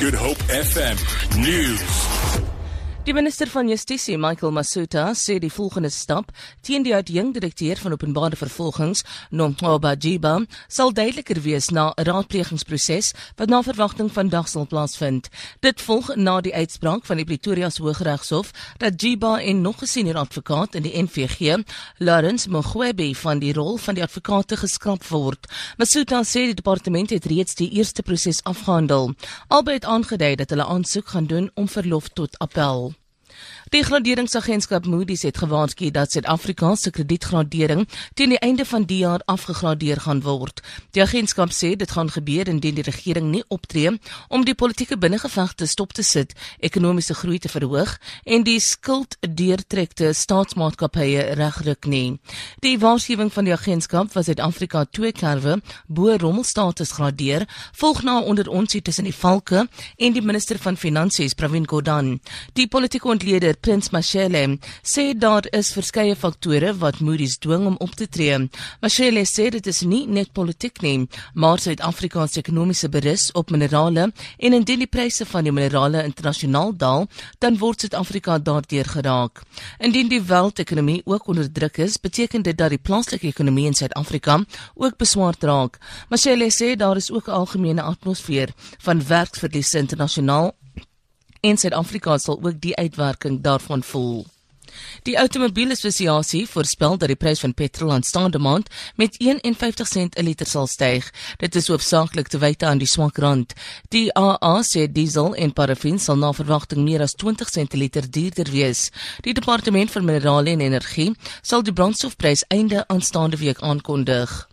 Good Hope FM News. Die minister van Justisie, Michael Masuta, sê die volgende stap teen die uitjong-direkteur van openbare vervolgings, Nomgcoba Jiba, sal duideliker wees na 'n raadplegingsproses wat na verwagting vandag sal plaasvind. Dit volg na die uitspraak van die Pretoria Hooggeregshof dat Jiba en nog 'n senior advokaat in die NVG, Lawrence Mogwebe, van die rol van die advokate geskraap word. Masuta sê die departement het reeds die eerste proses afgehandel. Albei het aangedui dat hulle aansoek gaan doen om verlof tot appel. Die graderingsagentskap Moody's het gewaarsku dat Suid-Afrika se kredietgradering teen die einde van die jaar afgegradeer gaan word. Die agentskap sê dit gaan gebeur indien die regering nie optree om die politieke binnengevegte stop te sit, ekonomiese groei te verhoog en die skuld deurtrekte staatsmaatskappye regruk nie. Die waarskuwing van die agentskap was Suid-Afrika twee kerwe bo rommelstatus gradeer, volg na onder onsie tussen die valke en die minister van finansies Pravin Gordhan. Die politieke ontleder Prins Mashele sê daar is verskeie faktore wat Moody's dwing om op te tree. Mashele sê dit is nie net politiek nie, maar Suid-Afrika se ekonomiese berus op minerale en indien die pryse van die minerale internasionaal daal, dan word Suid-Afrika daardeur geraak. Indien die wêreldekonomie ook onder druk is, beteken dit dat die plaaslike ekonomie in Suid-Afrika ook beswaar raak. Mashele sê daar is ook 'n algemene atmosfeer van werksverliese internasionaal en Suid-Afrika sal ook die uitwerking daarvan voel. Die Outomobielassosiasie voorspel dat die prys van petrol aanstaande maand met 51 sent 'n liter sal styg. Dit is hoofsaaklik te wyte aan die swak rand. Die AA sê diesel en parafin sal na verwagting meer as 20 sent 'n liter duurder wees. Die departement vir minerale en energie sal die brandstofprys einde aanstaande week aankondig.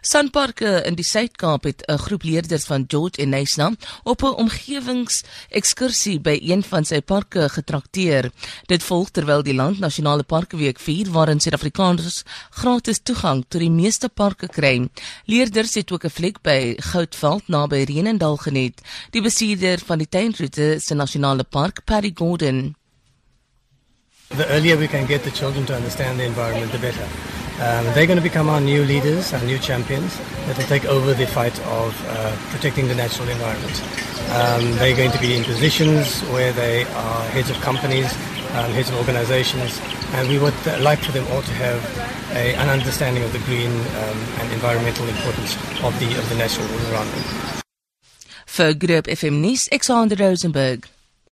Sanparke in die Suid-Kaap het 'n groep leerders van George en Nysna op 'n omgewingsekskursie by een van sy parke getrakteer. Dit volg terwyl die Land Nasionale Parke Week vier waarin Suid-Afrikaners gratis toegang tot die meeste parke kry. Leerders het ook 'n fliek by Goudveld naby Renendal geniet. Die bestuurder van die tuinroete se nasionale park, Paddy Gordon. The earlier we can get the children to understand the environment, the better. Um, they're going to become our new leaders, our new champions that will take over the fight of uh, protecting the natural environment. Um, they're going to be in positions where they are heads of companies, um, heads of organizations, and we would like for them all to have a, an understanding of the green um, and environmental importance of the, of the natural them. For Group FM News, Alexander Rosenberg.